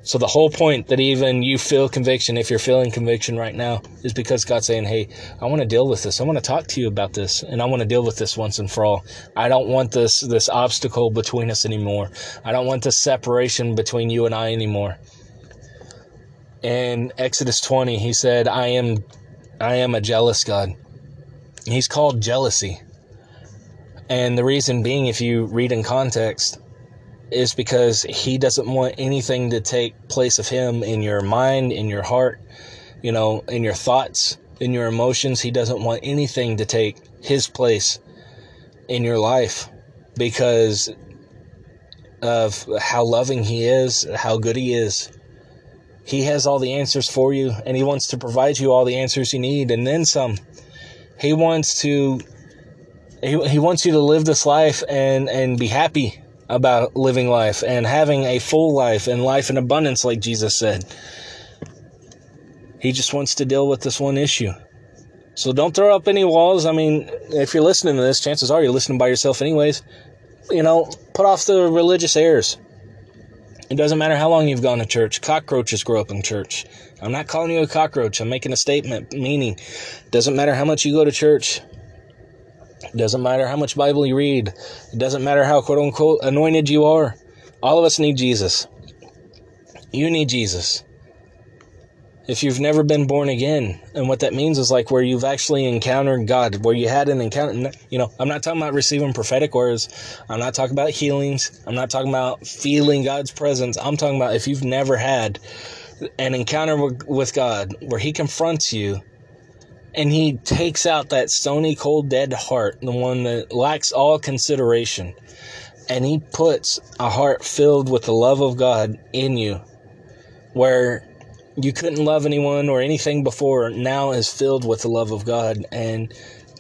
So the whole point that even you feel conviction, if you're feeling conviction right now, is because God's saying, Hey, I want to deal with this. I want to talk to you about this and I want to deal with this once and for all. I don't want this, this obstacle between us anymore. I don't want this separation between you and I anymore. In Exodus 20, he said, I am, I am a jealous God. He's called jealousy. And the reason being, if you read in context, is because he doesn't want anything to take place of him in your mind, in your heart, you know, in your thoughts, in your emotions. He doesn't want anything to take his place in your life because of how loving he is, how good he is. He has all the answers for you and he wants to provide you all the answers you need and then some. He wants to he, he wants you to live this life and and be happy about living life and having a full life and life in abundance, like Jesus said. He just wants to deal with this one issue. So don't throw up any walls. I mean, if you're listening to this, chances are you're listening by yourself, anyways. You know, put off the religious airs. It doesn't matter how long you've gone to church. Cockroaches grow up in church. I'm not calling you a cockroach. I'm making a statement, meaning, doesn't matter how much you go to church. It doesn't matter how much Bible you read. It doesn't matter how quote unquote anointed you are. All of us need Jesus. You need Jesus. If you've never been born again, and what that means is like where you've actually encountered God, where you had an encounter, you know, I'm not talking about receiving prophetic words. I'm not talking about healings. I'm not talking about feeling God's presence. I'm talking about if you've never had an encounter with God where He confronts you and he takes out that stony cold dead heart the one that lacks all consideration and he puts a heart filled with the love of god in you where you couldn't love anyone or anything before now is filled with the love of god and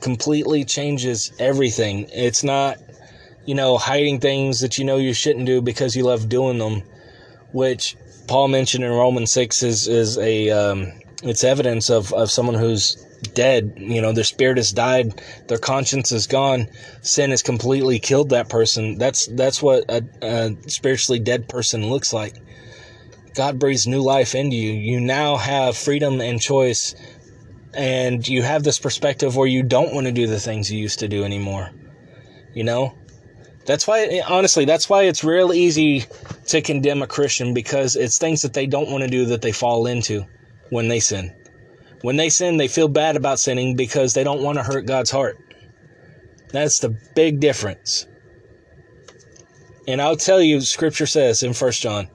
completely changes everything. It's not you know hiding things that you know you shouldn't do because you love doing them which paul mentioned in romans 6 is is a um, it's evidence of, of someone who's dead. You know, their spirit has died, their conscience is gone, sin has completely killed that person. That's that's what a, a spiritually dead person looks like. God breathes new life into you. You now have freedom and choice, and you have this perspective where you don't want to do the things you used to do anymore. You know, that's why, honestly, that's why it's real easy to condemn a Christian because it's things that they don't want to do that they fall into when they sin. When they sin, they feel bad about sinning because they don't want to hurt God's heart. That's the big difference. And I'll tell you, scripture says in First John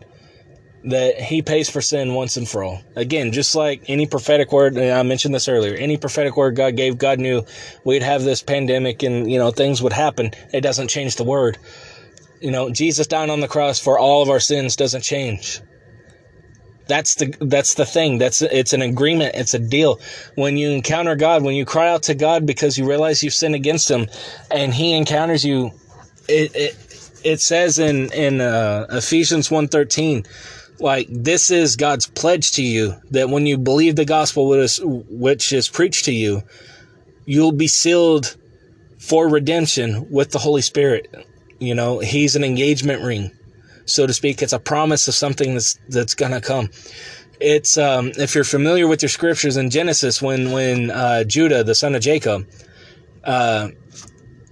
that he pays for sin once and for all. Again, just like any prophetic word, I mentioned this earlier, any prophetic word God gave, God knew we'd have this pandemic and, you know, things would happen. It doesn't change the word. You know, Jesus dying on the cross for all of our sins doesn't change. That's the that's the thing. That's it's an agreement. It's a deal. When you encounter God, when you cry out to God because you realize you've sinned against Him, and He encounters you, it it, it says in in uh, Ephesians one thirteen, like this is God's pledge to you that when you believe the gospel which is, which is preached to you, you'll be sealed for redemption with the Holy Spirit. You know, He's an engagement ring so to speak. It's a promise of something that's that's gonna come. It's um, if you're familiar with your scriptures in Genesis, when when uh, Judah, the son of Jacob, uh,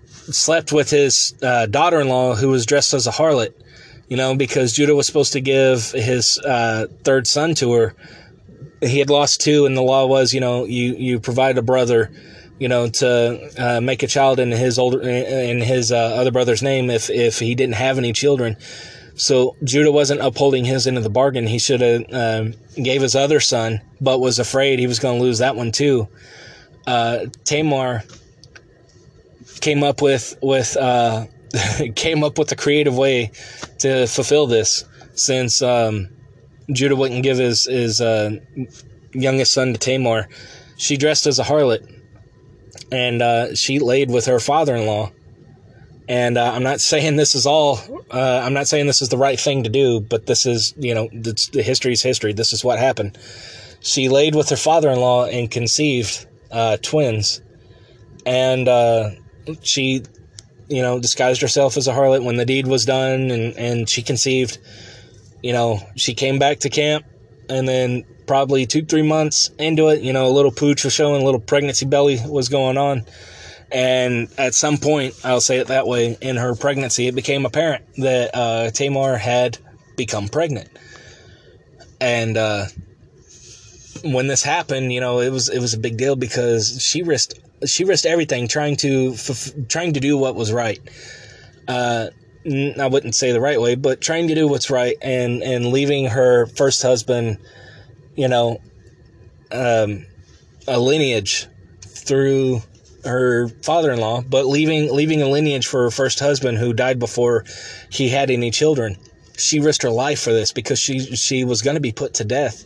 slept with his uh, daughter-in-law, who was dressed as a harlot, you know, because Judah was supposed to give his uh, third son to her. He had lost two, and the law was, you know, you you provide a brother you know, to uh, make a child in his older in his uh, other brother's name if if he didn't have any children. So Judah wasn't upholding his end of the bargain. He should have uh, gave his other son, but was afraid he was going to lose that one too. Uh, Tamar came up with with uh, came up with a creative way to fulfill this, since um, Judah wouldn't give his his uh, youngest son to Tamar. She dressed as a harlot, and uh, she laid with her father-in-law and uh, I'm not saying this is all. Uh, I'm not saying this is the right thing to do, but this is, you know, the history's history. This is what happened. She laid with her father-in-law and conceived uh, twins, and uh, she, you know, disguised herself as a harlot when the deed was done, and and she conceived. You know, she came back to camp, and then probably two, three months into it, you know, a little pooch was showing, a little pregnancy belly was going on and at some point, I'll say it that way, in her pregnancy, it became apparent that uh, Tamar had become pregnant. And uh, when this happened, you know, it was it was a big deal because she risked she risked everything trying to f- trying to do what was right. Uh, I wouldn't say the right way, but trying to do what's right and and leaving her first husband, you know, um, a lineage through her father-in-law, but leaving leaving a lineage for her first husband who died before he had any children. She risked her life for this because she she was going to be put to death.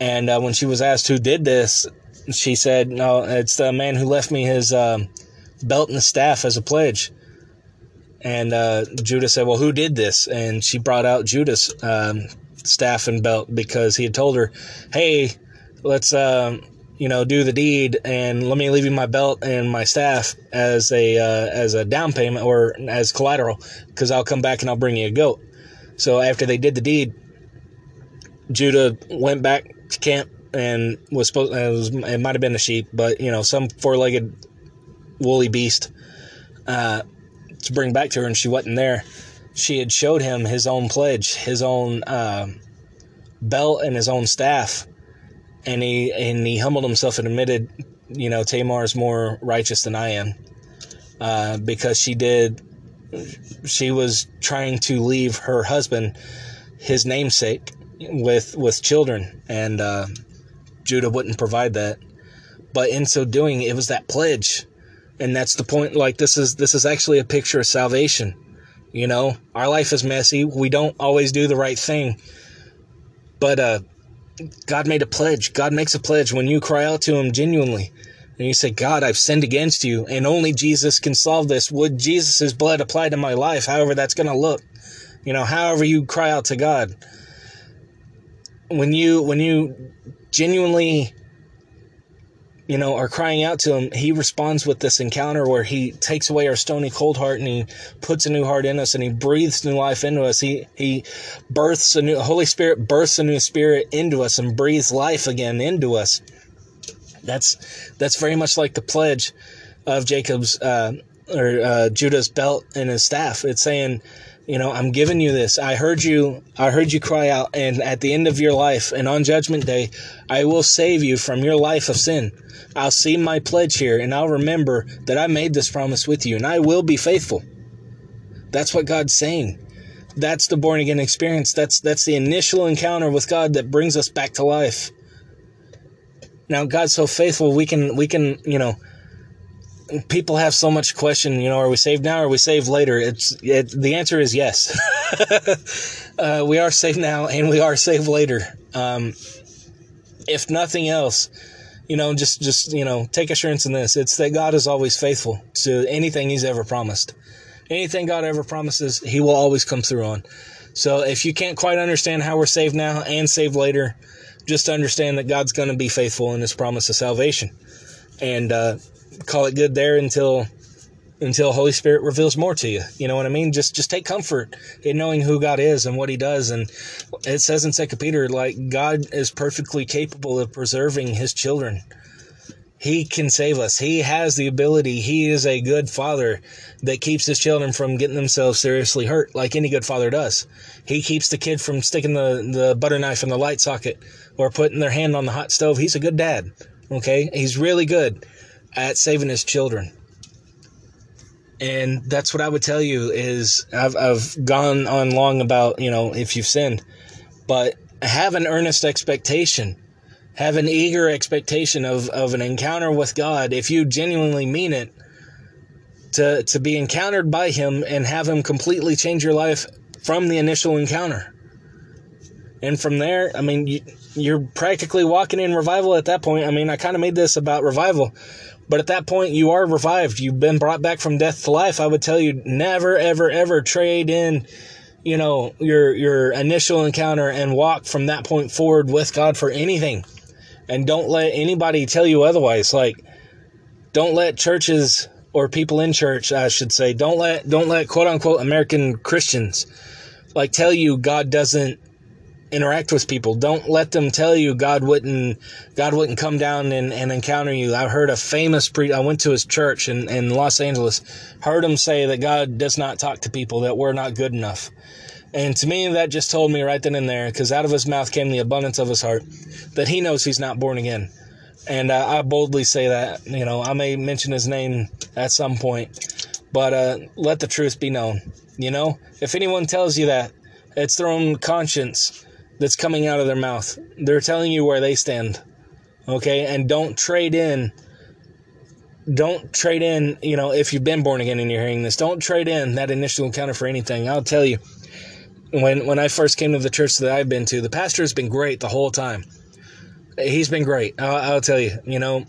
And uh, when she was asked who did this, she said, "No, it's the man who left me his um, belt and staff as a pledge." And uh, Judah said, Well, who did this? And she brought out Judah's um, staff and belt because he had told her, Hey, let's, um, you know, do the deed and let me leave you my belt and my staff as a, uh, as a down payment or as collateral because I'll come back and I'll bring you a goat. So after they did the deed, Judah went back to camp and was supposed, it, was, it might have been a sheep, but, you know, some four legged woolly beast. Uh, to bring back to her, and she wasn't there. She had showed him his own pledge, his own uh, belt, and his own staff, and he and he humbled himself and admitted, you know, Tamar is more righteous than I am, uh, because she did. She was trying to leave her husband, his namesake, with with children, and uh, Judah wouldn't provide that. But in so doing, it was that pledge and that's the point like this is this is actually a picture of salvation you know our life is messy we don't always do the right thing but uh god made a pledge. God makes a pledge when you cry out to him genuinely. And you say god i've sinned against you and only jesus can solve this. Would jesus' blood apply to my life? However that's going to look. You know however you cry out to god. When you when you genuinely you know, are crying out to him, he responds with this encounter where he takes away our stony cold heart and he puts a new heart in us and he breathes new life into us. He he births a new Holy Spirit births a new spirit into us and breathes life again into us. That's that's very much like the pledge of Jacob's uh, or uh, Judah's belt and his staff. It's saying, you know, I'm giving you this. I heard you. I heard you cry out, and at the end of your life, and on Judgment Day, I will save you from your life of sin. I'll see my pledge here and I'll remember that I made this promise with you and I will be faithful. That's what God's saying. That's the born again experience. That's that's the initial encounter with God that brings us back to life. Now God's so faithful we can we can, you know, people have so much question, you know, are we saved now or are we saved later? It's it, the answer is yes. uh, we are saved now and we are saved later. Um, if nothing else, you know, just just you know, take assurance in this. It's that God is always faithful to anything He's ever promised. Anything God ever promises, He will always come through on. So if you can't quite understand how we're saved now and saved later, just understand that God's going to be faithful in His promise of salvation, and uh, call it good there until until Holy Spirit reveals more to you. You know what I mean? Just just take comfort in knowing who God is and what He does. And it says in Second Peter, like God is perfectly capable of preserving His children. He can save us. He has the ability. He is a good father that keeps his children from getting themselves seriously hurt, like any good father does. He keeps the kid from sticking the, the butter knife in the light socket or putting their hand on the hot stove. He's a good dad. Okay? He's really good at saving his children and that's what I would tell you is I've I've gone on long about you know if you've sinned, but have an earnest expectation, have an eager expectation of of an encounter with God if you genuinely mean it. To to be encountered by Him and have Him completely change your life from the initial encounter. And from there, I mean, you, you're practically walking in revival at that point. I mean, I kind of made this about revival but at that point, you are revived. You've been brought back from death to life. I would tell you never, ever, ever trade in, you know, your your initial encounter and walk from that point forward with God for anything. And don't let anybody tell you otherwise. Like, don't let churches or people in church, I should say, don't let don't let quote unquote American Christians like tell you God doesn't interact with people. Don't let them tell you God wouldn't God wouldn't come down and, and encounter you. I heard a famous pre I went to his church in, in Los Angeles, heard him say that God does not talk to people, that we're not good enough. And to me that just told me right then and there, because out of his mouth came the abundance of his heart, that he knows he's not born again. And uh, I boldly say that, you know, I may mention his name at some point, But uh, let the truth be known. You know, if anyone tells you that, it's their own conscience that's coming out of their mouth. They're telling you where they stand. Okay? And don't trade in. Don't trade in, you know, if you've been born again and you're hearing this, don't trade in that initial encounter for anything. I'll tell you, when when I first came to the church that I've been to, the pastor has been great the whole time. He's been great. I'll, I'll tell you, you know,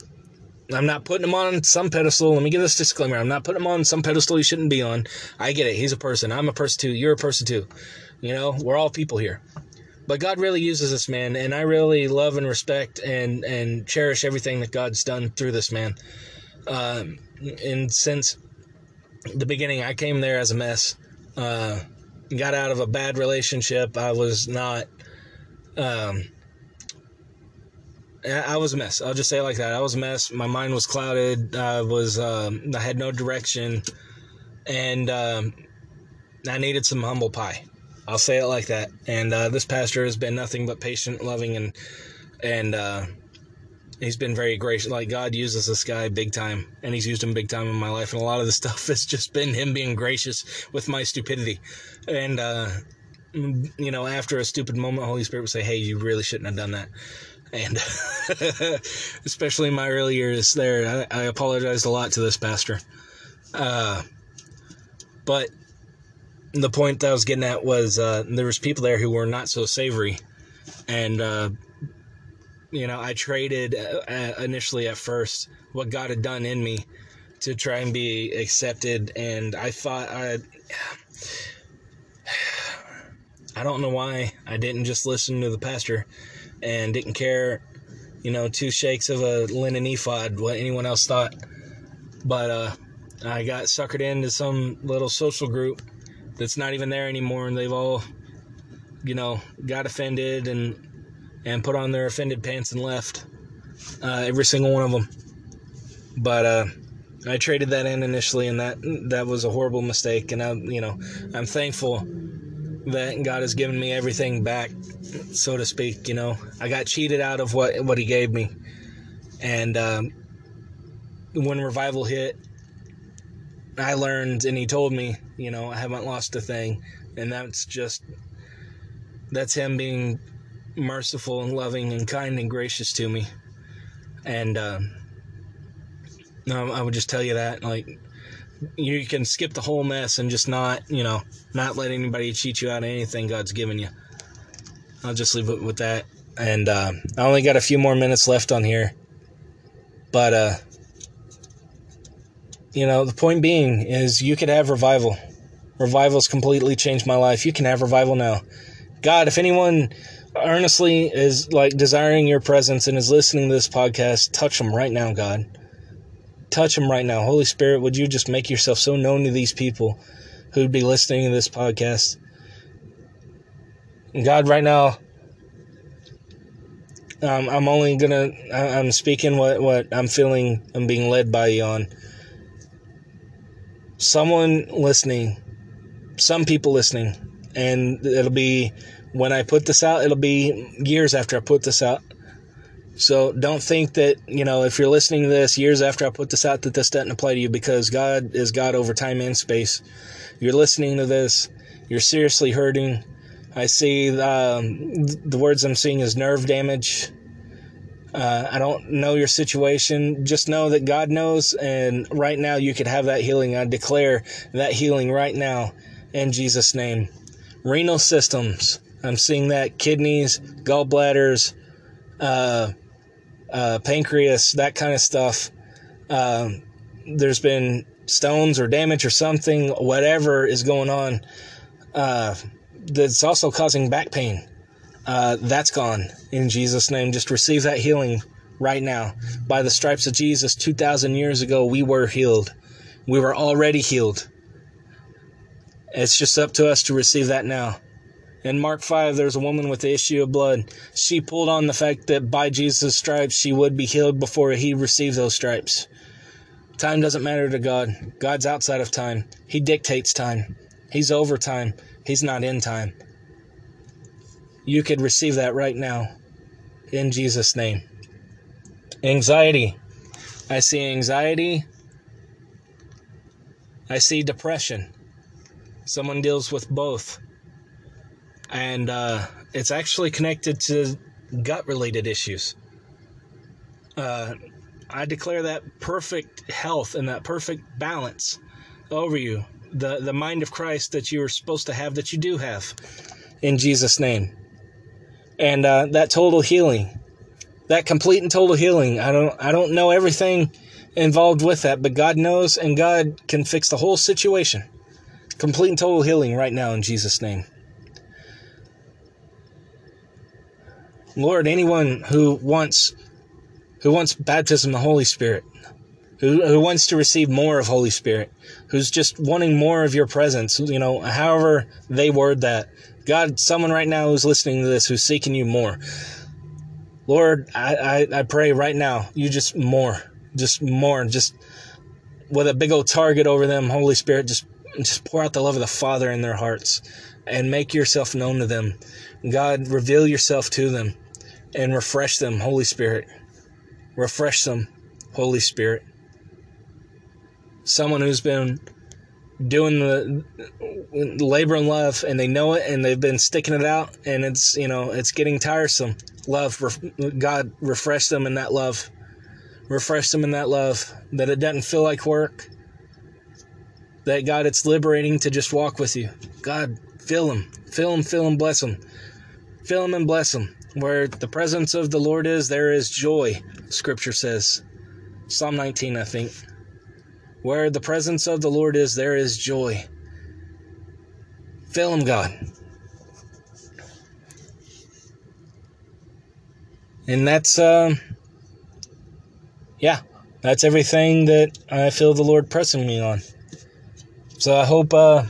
I'm not putting him on some pedestal. Let me give this disclaimer. I'm not putting him on some pedestal he shouldn't be on. I get it. He's a person. I'm a person too. You're a person too. You know, we're all people here. But God really uses this man, and I really love and respect and and cherish everything that God's done through this man. Um, and since the beginning, I came there as a mess. Uh, got out of a bad relationship. I was not. Um, I was a mess. I'll just say it like that. I was a mess. My mind was clouded. I was. Um, I had no direction, and um, I needed some humble pie. I'll say it like that. And uh, this pastor has been nothing but patient, loving, and and uh, he's been very gracious. Like God uses this guy big time, and he's used him big time in my life. And a lot of the stuff has just been him being gracious with my stupidity. And uh, you know, after a stupid moment, Holy Spirit would say, "Hey, you really shouldn't have done that." And especially in my early years there, I, I apologized a lot to this pastor. Uh, but the point that I was getting at was uh, there was people there who were not so savory, and uh, you know I traded uh, initially at first what God had done in me to try and be accepted, and I thought I. I don't know why I didn't just listen to the pastor and didn't care, you know, two shakes of a linen ephod what anyone else thought. But uh, I got suckered into some little social group that's not even there anymore, and they've all, you know, got offended and and put on their offended pants and left. Uh, every single one of them. But uh, I traded that in initially, and that that was a horrible mistake. And I, you know, I'm thankful that God has given me everything back, so to speak. You know, I got cheated out of what what He gave me, and um, when revival hit, I learned, and he told me, you know, I haven't lost a thing, and that's just that's him being merciful and loving and kind and gracious to me. And no, I would just tell you that, like, you can skip the whole mess and just not, you know, not let anybody cheat you out of anything God's given you. I'll just leave it with that. And uh, I only got a few more minutes left on here, but uh, you know, the point being is you could have revival. Revival's completely changed my life. You can have revival now. God, if anyone earnestly is like desiring your presence and is listening to this podcast, touch them right now, God. Touch them right now. Holy Spirit, would you just make yourself so known to these people who'd be listening to this podcast? God, right now, um, I'm only gonna, I'm speaking what, what I'm feeling, I'm being led by you on someone listening, some people listening, and it'll be when I put this out, it'll be years after I put this out. So don't think that, you know, if you're listening to this years after I put this out, that this doesn't apply to you because God is God over time and space. You're listening to this, you're seriously hurting. I see um, the words I'm seeing is nerve damage, uh, I don't know your situation. Just know that God knows, and right now you could have that healing. I declare that healing right now in Jesus' name. Renal systems. I'm seeing that kidneys, gallbladders, uh, uh, pancreas, that kind of stuff. Um, there's been stones or damage or something, whatever is going on, uh, that's also causing back pain uh, that's gone in Jesus' name. Just receive that healing right now. By the stripes of Jesus, 2,000 years ago, we were healed. We were already healed. It's just up to us to receive that now. In Mark 5, there's a woman with the issue of blood. She pulled on the fact that by Jesus' stripes, she would be healed before he received those stripes. Time doesn't matter to God. God's outside of time. He dictates time. He's over time. He's not in time you could receive that right now in Jesus' name. Anxiety. I see anxiety. I see depression. Someone deals with both. And uh, it's actually connected to gut related issues. Uh, I declare that perfect health and that perfect balance over you. The, the mind of Christ that you are supposed to have, that you do have. In Jesus' name. And uh, that total healing. That complete and total healing. I don't I don't know everything involved with that, but God knows and God can fix the whole situation. Complete and total healing right now in Jesus' name. Lord, anyone who wants who wants baptism of the Holy Spirit, who, who wants to receive more of Holy Spirit, who's just wanting more of your presence, you know, however they word that. God, someone right now who's listening to this, who's seeking you more. Lord, I, I, I pray right now, you just more, just more, just with a big old target over them, Holy Spirit, just just pour out the love of the Father in their hearts and make yourself known to them. God, reveal yourself to them and refresh them, Holy Spirit. Refresh them, Holy Spirit. Someone who's been doing the labor and love and they know it and they've been sticking it out and it's, you know, it's getting tiresome. Love, God, refresh them in that love. Refresh them in that love that it doesn't feel like work. That God, it's liberating to just walk with you. God, fill them, fill them, fill them, bless them. Fill them and bless them. Where the presence of the Lord is, there is joy, scripture says. Psalm 19, I think. Where the presence of the Lord is, there is joy. Fill him, God. And that's, uh, yeah, that's everything that I feel the Lord pressing me on. So I hope, uh,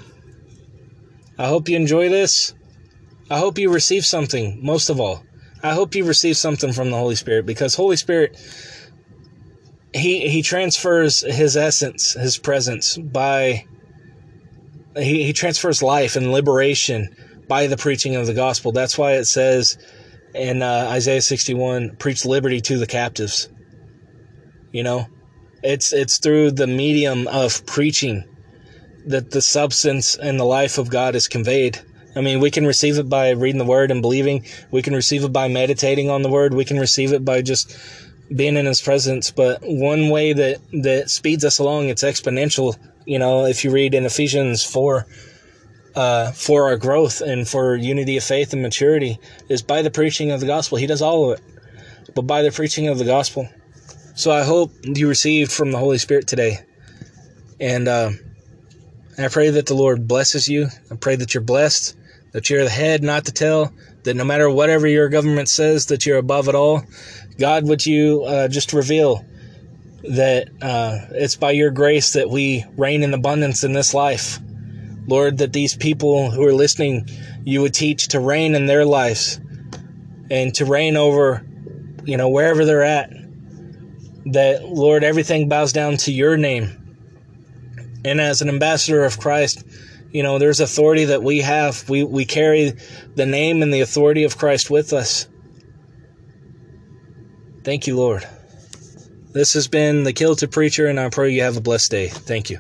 I hope you enjoy this. I hope you receive something, most of all. I hope you receive something from the Holy Spirit because Holy Spirit he he transfers his essence, his presence by he, he transfers life and liberation by the preaching of the gospel. That's why it says in uh, Isaiah 61, preach liberty to the captives. You know, it's it's through the medium of preaching that the substance and the life of God is conveyed. I mean, we can receive it by reading the word and believing. We can receive it by meditating on the word. We can receive it by just being in his presence. But one way that, that speeds us along, it's exponential. You know, if you read in Ephesians 4, uh, for our growth and for unity of faith and maturity is by the preaching of the gospel. He does all of it, but by the preaching of the gospel. So I hope you received from the Holy Spirit today. And uh, I pray that the Lord blesses you. I pray that you're blessed that you're the head, not the tail, that no matter whatever your government says, that you're above it all. God, would you uh, just reveal that uh, it's by your grace that we reign in abundance in this life. Lord, that these people who are listening, you would teach to reign in their lives and to reign over, you know, wherever they're at. That, Lord, everything bows down to your name. And as an ambassador of Christ, you know, there's authority that we have. We, we carry the name and the authority of Christ with us. Thank you, Lord. This has been the Kilted Preacher, and I pray you have a blessed day. Thank you.